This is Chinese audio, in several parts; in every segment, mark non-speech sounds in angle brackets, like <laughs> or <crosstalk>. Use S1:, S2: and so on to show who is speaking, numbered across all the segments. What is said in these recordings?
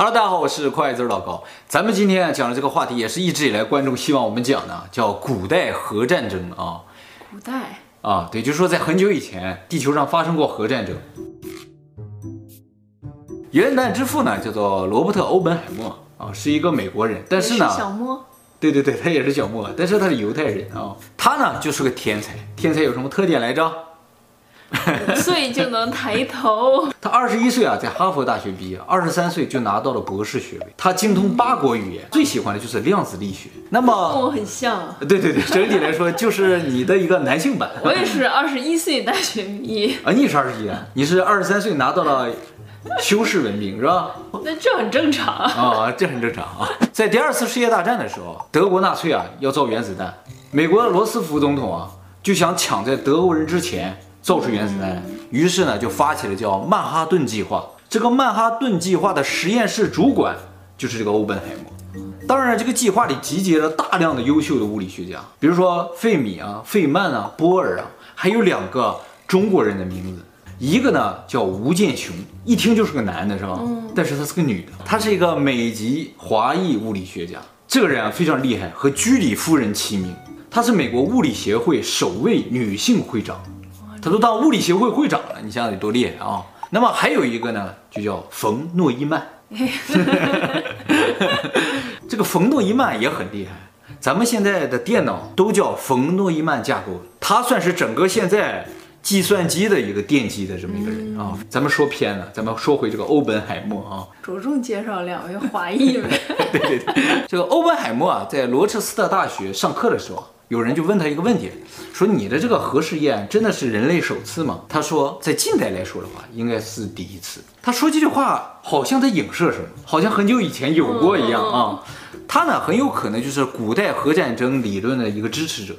S1: Hello，大家好，我是快字老高。咱们今天讲的这个话题，也是一直以来观众希望我们讲的，叫古代核战争啊。
S2: 古代
S1: 啊，对，就是说在很久以前，地球上发生过核战争。原弹之父呢，叫做罗伯特·欧本海默啊，是一个美国人，但是呢，
S2: 是小莫，
S1: 对对对，他也是小莫，但是他是犹太人啊。他呢就是个天才，天才有什么特点来着？<laughs>
S2: 五岁就能抬头。
S1: 他二十一岁啊，在哈佛大学毕业，二十三岁就拿到了博士学位。他精通八国语言，最喜欢的就是量子力学。那么
S2: 跟我很像。
S1: 对对对，整体来说就是你的一个男性版。
S2: 我也是二十一岁大学毕业。
S1: 啊，你也是二十一啊？你是二十三岁拿到了修士文凭是吧？<laughs>
S2: 那这很正常
S1: 啊，这很正常啊。在第二次世界大战的时候，德国纳粹啊要造原子弹，美国的罗斯福总统啊就想抢在德国人之前。造出原子弹，于是呢就发起了叫曼哈顿计划。这个曼哈顿计划的实验室主管就是这个欧本海默。当然，这个计划里集结了大量的优秀的物理学家，比如说费米啊、费曼啊、波尔啊，还有两个中国人的名字，一个呢叫吴健雄，一听就是个男的，是吧？但是她是个女的，她是一个美籍华裔物理学家。这个人啊非常厉害，和居里夫人齐名。她是美国物理协会首位女性会长。他都当物理协会会长了，你想想得多厉害啊！那么还有一个呢，就叫冯诺依曼。<laughs> <laughs> 这个冯诺依曼也很厉害，咱们现在的电脑都叫冯诺依曼架构，他算是整个现在计算机的一个奠基的这么一个人啊。咱们说偏了，咱们说回这个欧本海默啊，
S2: 着重介绍两位华裔呗。<laughs>
S1: 对对对，这个欧本海默啊，在罗彻斯特大学上课的时候。有人就问他一个问题，说你的这个核试验真的是人类首次吗？他说，在近代来说的话，应该是第一次。他说这句话好像在影射什么，好像很久以前有过一样啊。他呢，很有可能就是古代核战争理论的一个支持者。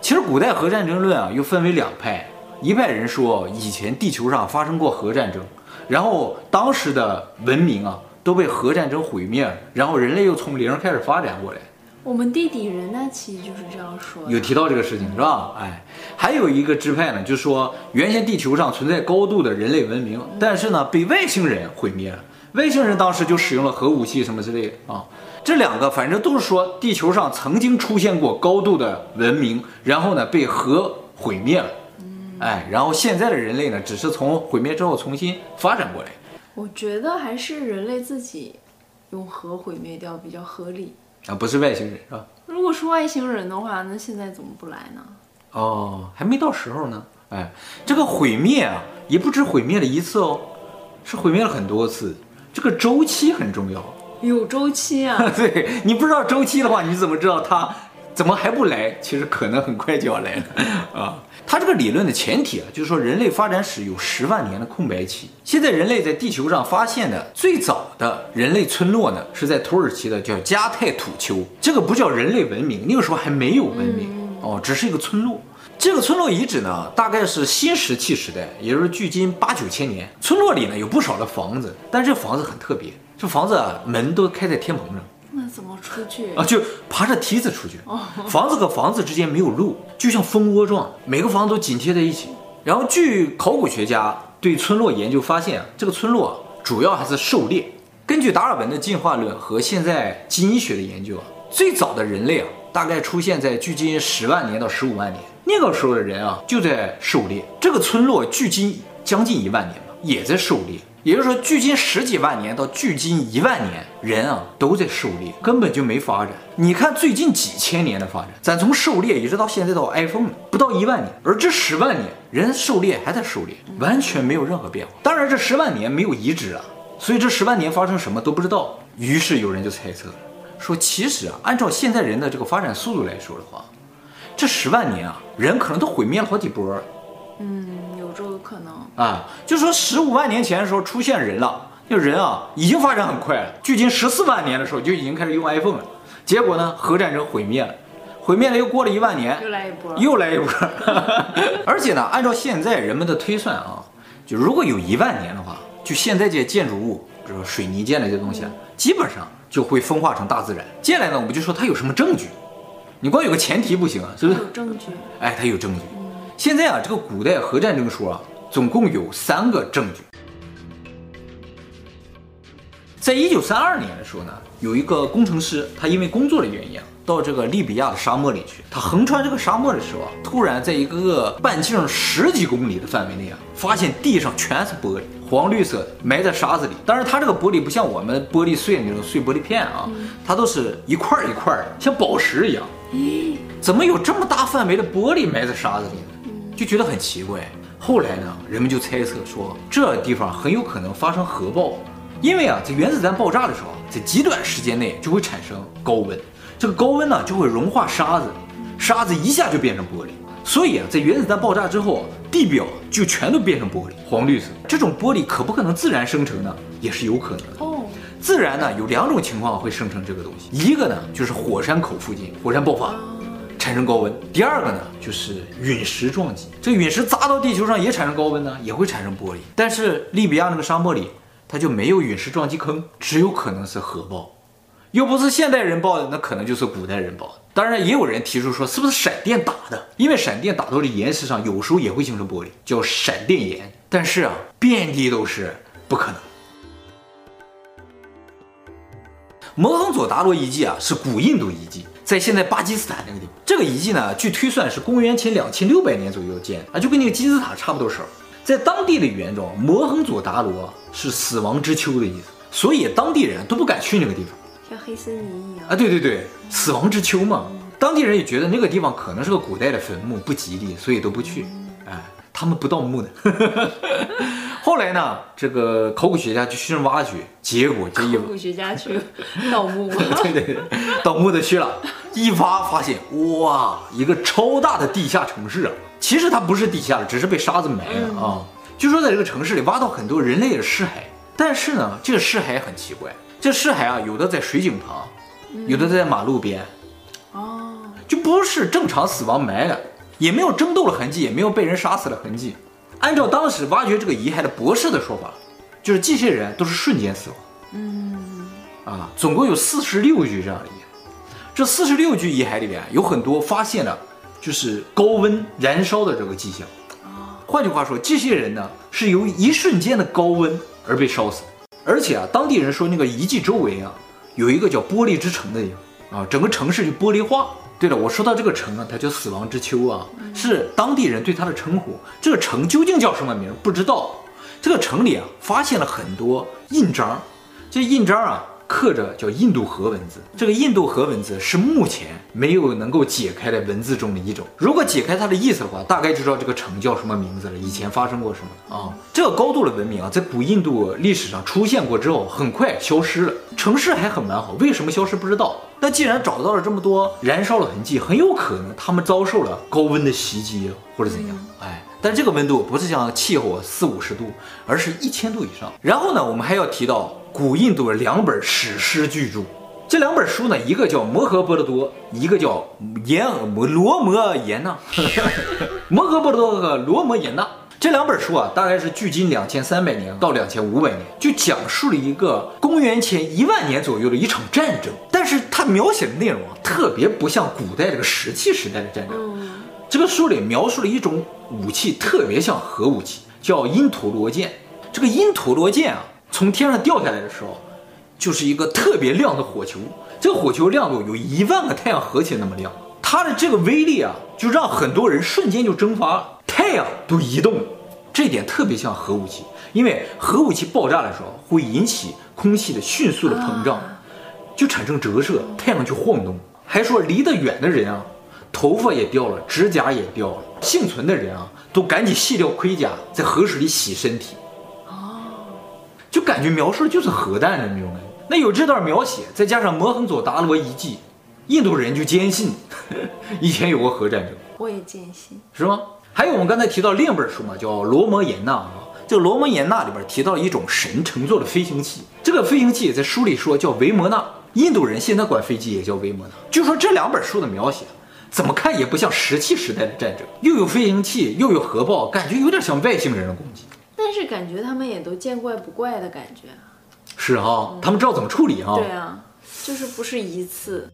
S1: 其实古代核战争论啊，又分为两派，一派人说以前地球上发生过核战争，然后当时的文明啊。都被核战争毁灭了，然后人类又从零开始发展过来。
S2: 我们地底人呢，其实就是这样说的，
S1: 有提到这个事情是吧？哎，还有一个支派呢，就是说原先地球上存在高度的人类文明，但是呢被外星人毁灭了。外星人当时就使用了核武器什么之类的啊。这两个反正都是说地球上曾经出现过高度的文明，然后呢被核毁灭了。哎，然后现在的人类呢，只是从毁灭之后重新发展过来。
S2: 我觉得还是人类自己用核毁灭掉比较合理
S1: 啊，不是外星人是吧？
S2: 如果是外星人的话，那现在怎么不来呢？
S1: 哦，还没到时候呢。哎，这个毁灭啊，也不止毁灭了一次哦，是毁灭了很多次。这个周期很重要，
S2: 有周期啊。<laughs>
S1: 对，你不知道周期的话，你怎么知道它怎么还不来？其实可能很快就要来了啊。他这个理论的前提啊，就是说人类发展史有十万年的空白期。现在人类在地球上发现的最早的人类村落呢，是在土耳其的叫加泰土丘。这个不叫人类文明，那个时候还没有文明哦，只是一个村落。这个村落遗址呢，大概是新石器时代，也就是距今八九千年。村落里呢有不少的房子，但是这房子很特别，这房子啊门都开在天棚上。
S2: 那怎么出去
S1: 啊？就爬着梯子出去。<laughs> 房子和房子之间没有路，就像蜂窝状，每个房子都紧贴在一起。然后据考古学家对村落研究发现啊，这个村落主要还是狩猎。根据达尔文的进化论和现在基因学的研究啊，最早的人类啊，大概出现在距今十万年到十五万年。那个时候的人啊，就在狩猎。这个村落距今将近一万年吧，也在狩猎。也就是说，距今十几万年到距今一万年，人啊都在狩猎，根本就没发展。你看最近几千年的发展，咱从狩猎一直到现在到 iPhone，不到一万年，而这十万年人狩猎还在狩猎，完全没有任何变化。当然，这十万年没有遗址啊，所以这十万年发生什么都不知道。于是有人就猜测，说其实啊，按照现在人的这个发展速度来说的话，这十万年啊，人可能都毁灭了好几波。
S2: 嗯。这个可能
S1: 啊，就说十五万年前的时候出现人了，那人啊，已经发展很快了，距今十四万年的时候就已经开始用 iPhone 了。结果呢，核战争毁灭了，毁灭了又过了一万年，
S2: 又来一波，
S1: 又来一波。<laughs> 而且呢，按照现在人们的推算啊，就如果有一万年的话，就现在这些建筑物，比如说水泥建的这些东西啊，基本上就会分化成大自然。接下来呢，我们就说它有什么证据？你光有个前提不行啊，是不是？
S2: 有证据。
S1: 哎，它有证据。现在啊，这个古代核战争说啊，总共有三个证据。在一九三二年的时候呢，有一个工程师，他因为工作的原因啊，到这个利比亚的沙漠里去。他横穿这个沙漠的时候啊，突然在一个半径十几公里的范围内啊，发现地上全是玻璃，黄绿色的，埋在沙子里。当然，它这个玻璃不像我们玻璃碎那种碎玻璃片啊，它都是一块一块的，像宝石一样。咦，怎么有这么大范围的玻璃埋在沙子里呢？就觉得很奇怪。后来呢，人们就猜测说，这地方很有可能发生核爆。因为啊，在原子弹爆炸的时候，在极短时间内就会产生高温，这个高温呢就会融化沙子，沙子一下就变成玻璃。所以啊，在原子弹爆炸之后，地表就全都变成玻璃，黄绿色。这种玻璃可不可能自然生成呢？也是有可能的。哦，自然呢有两种情况会生成这个东西，一个呢就是火山口附近火山爆发，产生高温；第二个呢就是陨石撞击，这个陨石砸到地球上也产生高温呢，也会产生玻璃。但是利比亚那个沙漠里。它就没有陨石撞击坑，只有可能是核爆，又不是现代人爆的，那可能就是古代人爆的。当然，也有人提出说，是不是闪电打的？因为闪电打到这岩石上，有时候也会形成玻璃，叫闪电岩。但是啊，遍地都是，不可能。摩亨佐达罗遗迹啊，是古印度遗迹，在现在巴基斯坦那个地方。这个遗迹呢，据推算是公元前两千六百年左右建的啊，就跟那个金字塔差不多时候。在当地的语言中，摩亨佐达罗是死亡之丘的意思，所以当地人都不敢去那个地方，
S2: 像黑森林一样
S1: 啊。对对对，死亡之丘嘛，当地人也觉得那个地方可能是个古代的坟墓，不吉利，所以都不去。哎，他们不盗墓的。<laughs> 后来呢，这个考古学家就去那挖掘，结果这一
S2: 考古学家去 <laughs> 盗墓
S1: 对对对，盗墓的去了，一挖发现哇，一个超大的地下城市啊。其实它不是地下了，只是被沙子埋了啊。据说在这个城市里挖到很多人类的尸骸，但是呢，这个尸骸很奇怪，这尸骸啊，有的在水井旁，有的在马路边，哦，就不是正常死亡埋的，也没有争斗的痕迹，也没有被人杀死的痕迹。按照当时挖掘这个遗骸的博士的说法，就是这些人都是瞬间死亡。嗯，啊，总共有四十六具这样的遗骸，这四十六具遗骸里面有很多发现了。就是高温燃烧的这个迹象，换句话说，这些人呢是由一瞬间的高温而被烧死，而且啊，当地人说那个遗迹周围啊有一个叫玻璃之城的地方啊，整个城市就玻璃化。对了，我说到这个城啊，它叫死亡之丘啊，是当地人对它的称呼。这个城究竟叫什么名不知道。这个城里啊发现了很多印章，这印章啊。刻着叫印度河文字，这个印度河文字是目前没有能够解开的文字中的一种。如果解开它的意思的话，大概就知道这个城叫什么名字了，以前发生过什么啊？这个高度的文明啊，在古印度历史上出现过之后，很快消失了。城市还很完好，为什么消失不知道。那既然找到了这么多燃烧的痕迹，很有可能他们遭受了高温的袭击或者怎样。哎，但这个温度不是像气候四五十度，而是一千度以上。然后呢，我们还要提到。古印度的两本史诗巨著，这两本书呢，一个叫《摩诃波罗多》，一个叫《延摩罗摩衍那》。<laughs> 摩诃波罗多和罗摩衍那 <laughs> 这两本书啊，大概是距今两千三百年到两千五百年，就讲述了一个公元前一万年左右的一场战争。但是它描写的内容啊，特别不像古代这个石器时代的战争。这个书里描述了一种武器，特别像核武器，叫因陀罗剑。这个因陀罗剑啊。从天上掉下来的时候，就是一个特别亮的火球。这个火球亮度有一万个太阳合起来那么亮。它的这个威力啊，就让很多人瞬间就蒸发了，太阳都移动了。这点特别像核武器，因为核武器爆炸的时候会引起空气的迅速的膨胀，就产生折射，太阳就晃动。还说离得远的人啊，头发也掉了，指甲也掉了。幸存的人啊，都赶紧卸掉盔甲，在河水里洗身体。哦就感觉描述的就是核弹的那种感觉。那有这段描写，再加上摩亨佐达罗遗迹，印度人就坚信呵呵 <laughs> 以前有过核战争。
S2: 我也坚信，
S1: 是吗？还有我们刚才提到另一本书嘛，叫《罗摩衍那》啊，这个罗摩衍那里边提到了一种神乘坐的飞行器，这个飞行器在书里说叫维摩纳，印度人现在管飞机也叫维摩纳。就说这两本书的描写，怎么看也不像石器时代的战争，又有飞行器，又有核爆，感觉有点像外星人的攻击。
S2: 但是感觉他们也都见怪不怪的感觉。
S1: 是哈，他们知道怎么处理哈。
S2: 对啊，就是不是一次。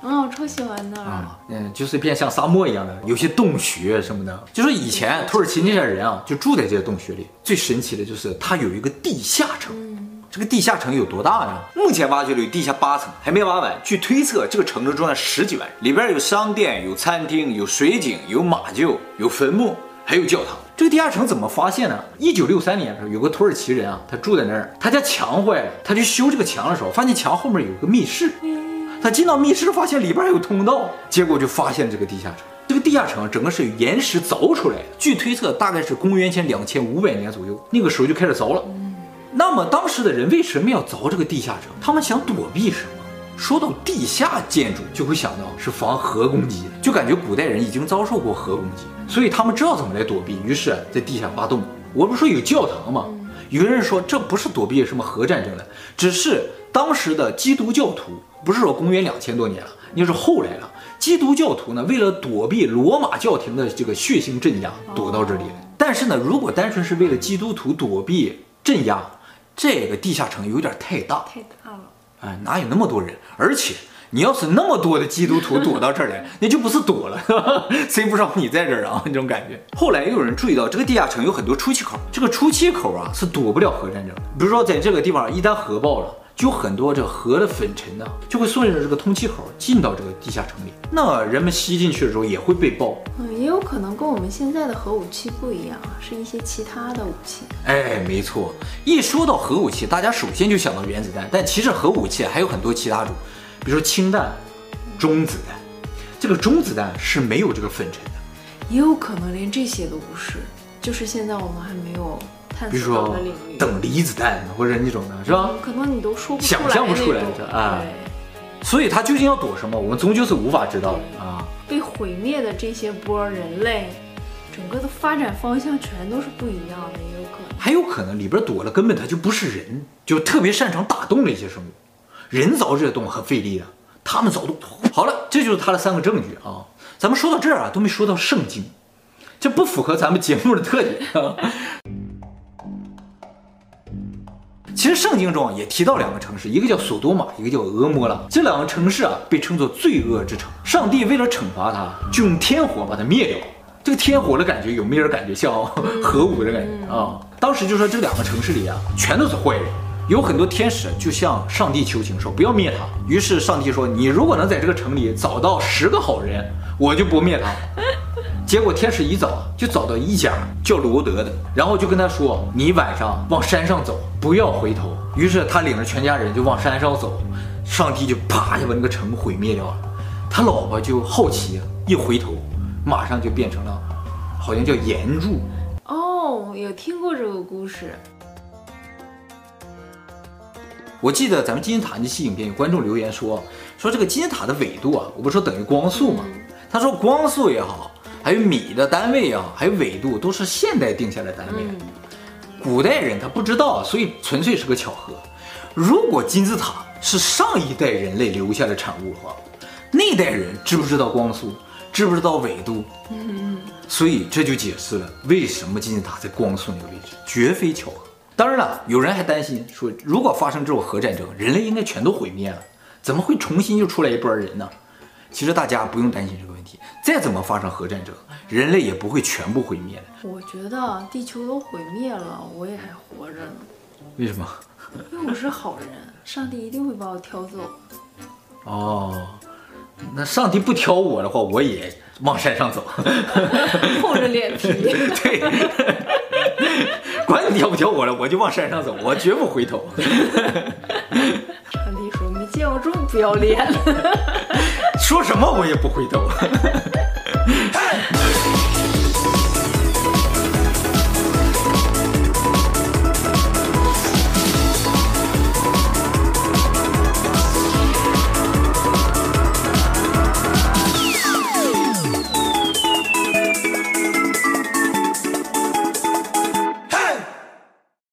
S2: 啊，我超喜欢那儿啊，
S1: 嗯，就是变像沙漠一样的，有些洞穴什么的。就说以前土耳其那些人啊，就住在这些洞穴里。最神奇的就是它有一个地下城，这个地下城有多大呢？目前挖掘了有地下八层，还没挖完。据推测，这个城能装下十几万人，里边有商店、有餐厅、有水井、有马厩、有坟墓，还有教堂。这个地下城怎么发现呢？一九六三年的时候，有个土耳其人啊，他住在那儿，他家墙坏了，他去修这个墙的时候，发现墙后面有个密室。他进到密室，发现里边还有通道，结果就发现这个地下城。这个地下城整个是岩石凿出来的，据推测大概是公元前两千五百年左右，那个时候就开始凿了。那么当时的人为什么要凿这个地下城？他们想躲避什么？说到地下建筑，就会想到是防核攻击，就感觉古代人已经遭受过核攻击，所以他们知道怎么来躲避，于是在地下挖洞。我不是说有教堂吗？有人说这不是躲避什么核战争的，只是当时的基督教徒。不是说公元两千多年了，那是后来了。基督教徒呢，为了躲避罗马教廷的这个血腥镇压，躲到这里来。但是呢，如果单纯是为了基督徒躲避镇压，这个地下城有点太大，
S2: 太大了。
S1: 哎，哪有那么多人？而且你要是那么多的基督徒躲到这儿来，<laughs> 那就不是躲了，<laughs> 谁不知道你在这儿啊？<laughs> 那种感觉。后来又有人注意到，这个地下城有很多出气口，这个出气口啊是躲不了核战争。比如说在这个地方，一旦核爆了。就很多这个核的粉尘呢，就会顺着这个通气口进到这个地下城里。那人们吸进去的时候也会被爆。
S2: 嗯，也有可能跟我们现在的核武器不一样，是一些其他的武器。
S1: 哎，没错。一说到核武器，大家首先就想到原子弹，但其实核武器还有很多其他种，比如说氢弹、中子弹。这个中子弹是没有这个粉尘的。
S2: 也有可能连这些都不是，就是现在我们还没有。
S1: 比如说等离子弹或者那种的，是吧？
S2: 可能你都说不出来，
S1: 想象不出来的啊。所以它究竟要躲什么，我们终究是无法知道的啊。
S2: 被毁灭的这些波人类，整个的发展方向全都是不一样的，也有可能。
S1: 还有可能里边躲了根本它就不是人，就特别擅长打洞的一些生物。人凿这些洞很费力的，他们凿洞好了，这就是他的三个证据啊。咱们说到这儿啊，都没说到圣经，这不符合咱们节目的特点。其实圣经中也提到两个城市，一个叫索多玛，一个叫俄摩拉。这两个城市啊，被称作罪恶之城。上帝为了惩罚他，就用天火把它灭掉。这个天火的感觉有没有人感觉像 <laughs> 核武的感觉啊？当时就说这两个城市里啊，全都是坏人，有很多天使就向上帝求情说不要灭他。于是上帝说，你如果能在这个城里找到十个好人，我就不灭他。结果天使一找就找到一家叫罗德的，然后就跟他说：“你晚上往山上走，不要回头。”于是他领着全家人就往山上走，上帝就啪就把那个城毁灭掉了。他老婆就好奇，一回头，马上就变成了，好像叫炎柱。
S2: 哦，有听过这个故事。
S1: 我记得咱们金字塔那期影片有观众留言说，说这个金字塔的纬度啊，我不是说等于光速吗？他说光速也好。还有米的单位啊，还有纬度，都是现代定下的单位。古代人他不知道，所以纯粹是个巧合。如果金字塔是上一代人类留下的产物的话，那代人知不知道光速，知不知道纬度？嗯所以这就解释了为什么金字塔在光速那个位置，绝非巧合。当然了，有人还担心说，如果发生这种核战争，人类应该全都毁灭了，怎么会重新又出来一波人呢？其实大家不用担心这个问题，再怎么发生核战争，人类也不会全部毁灭的。
S2: 我觉得地球都毁灭了，我也还活着呢。
S1: 为什么？
S2: 因为我是好人，上帝一定会把我挑走。
S1: 哦，那上帝不挑我的话，我也往山上走，<laughs>
S2: 厚着脸皮。<laughs>
S1: 对，管你挑不挑我了，我就往山上走，我绝不回头。
S2: 上帝说：“没见过这么不要脸。”
S1: 说什么我也不回头。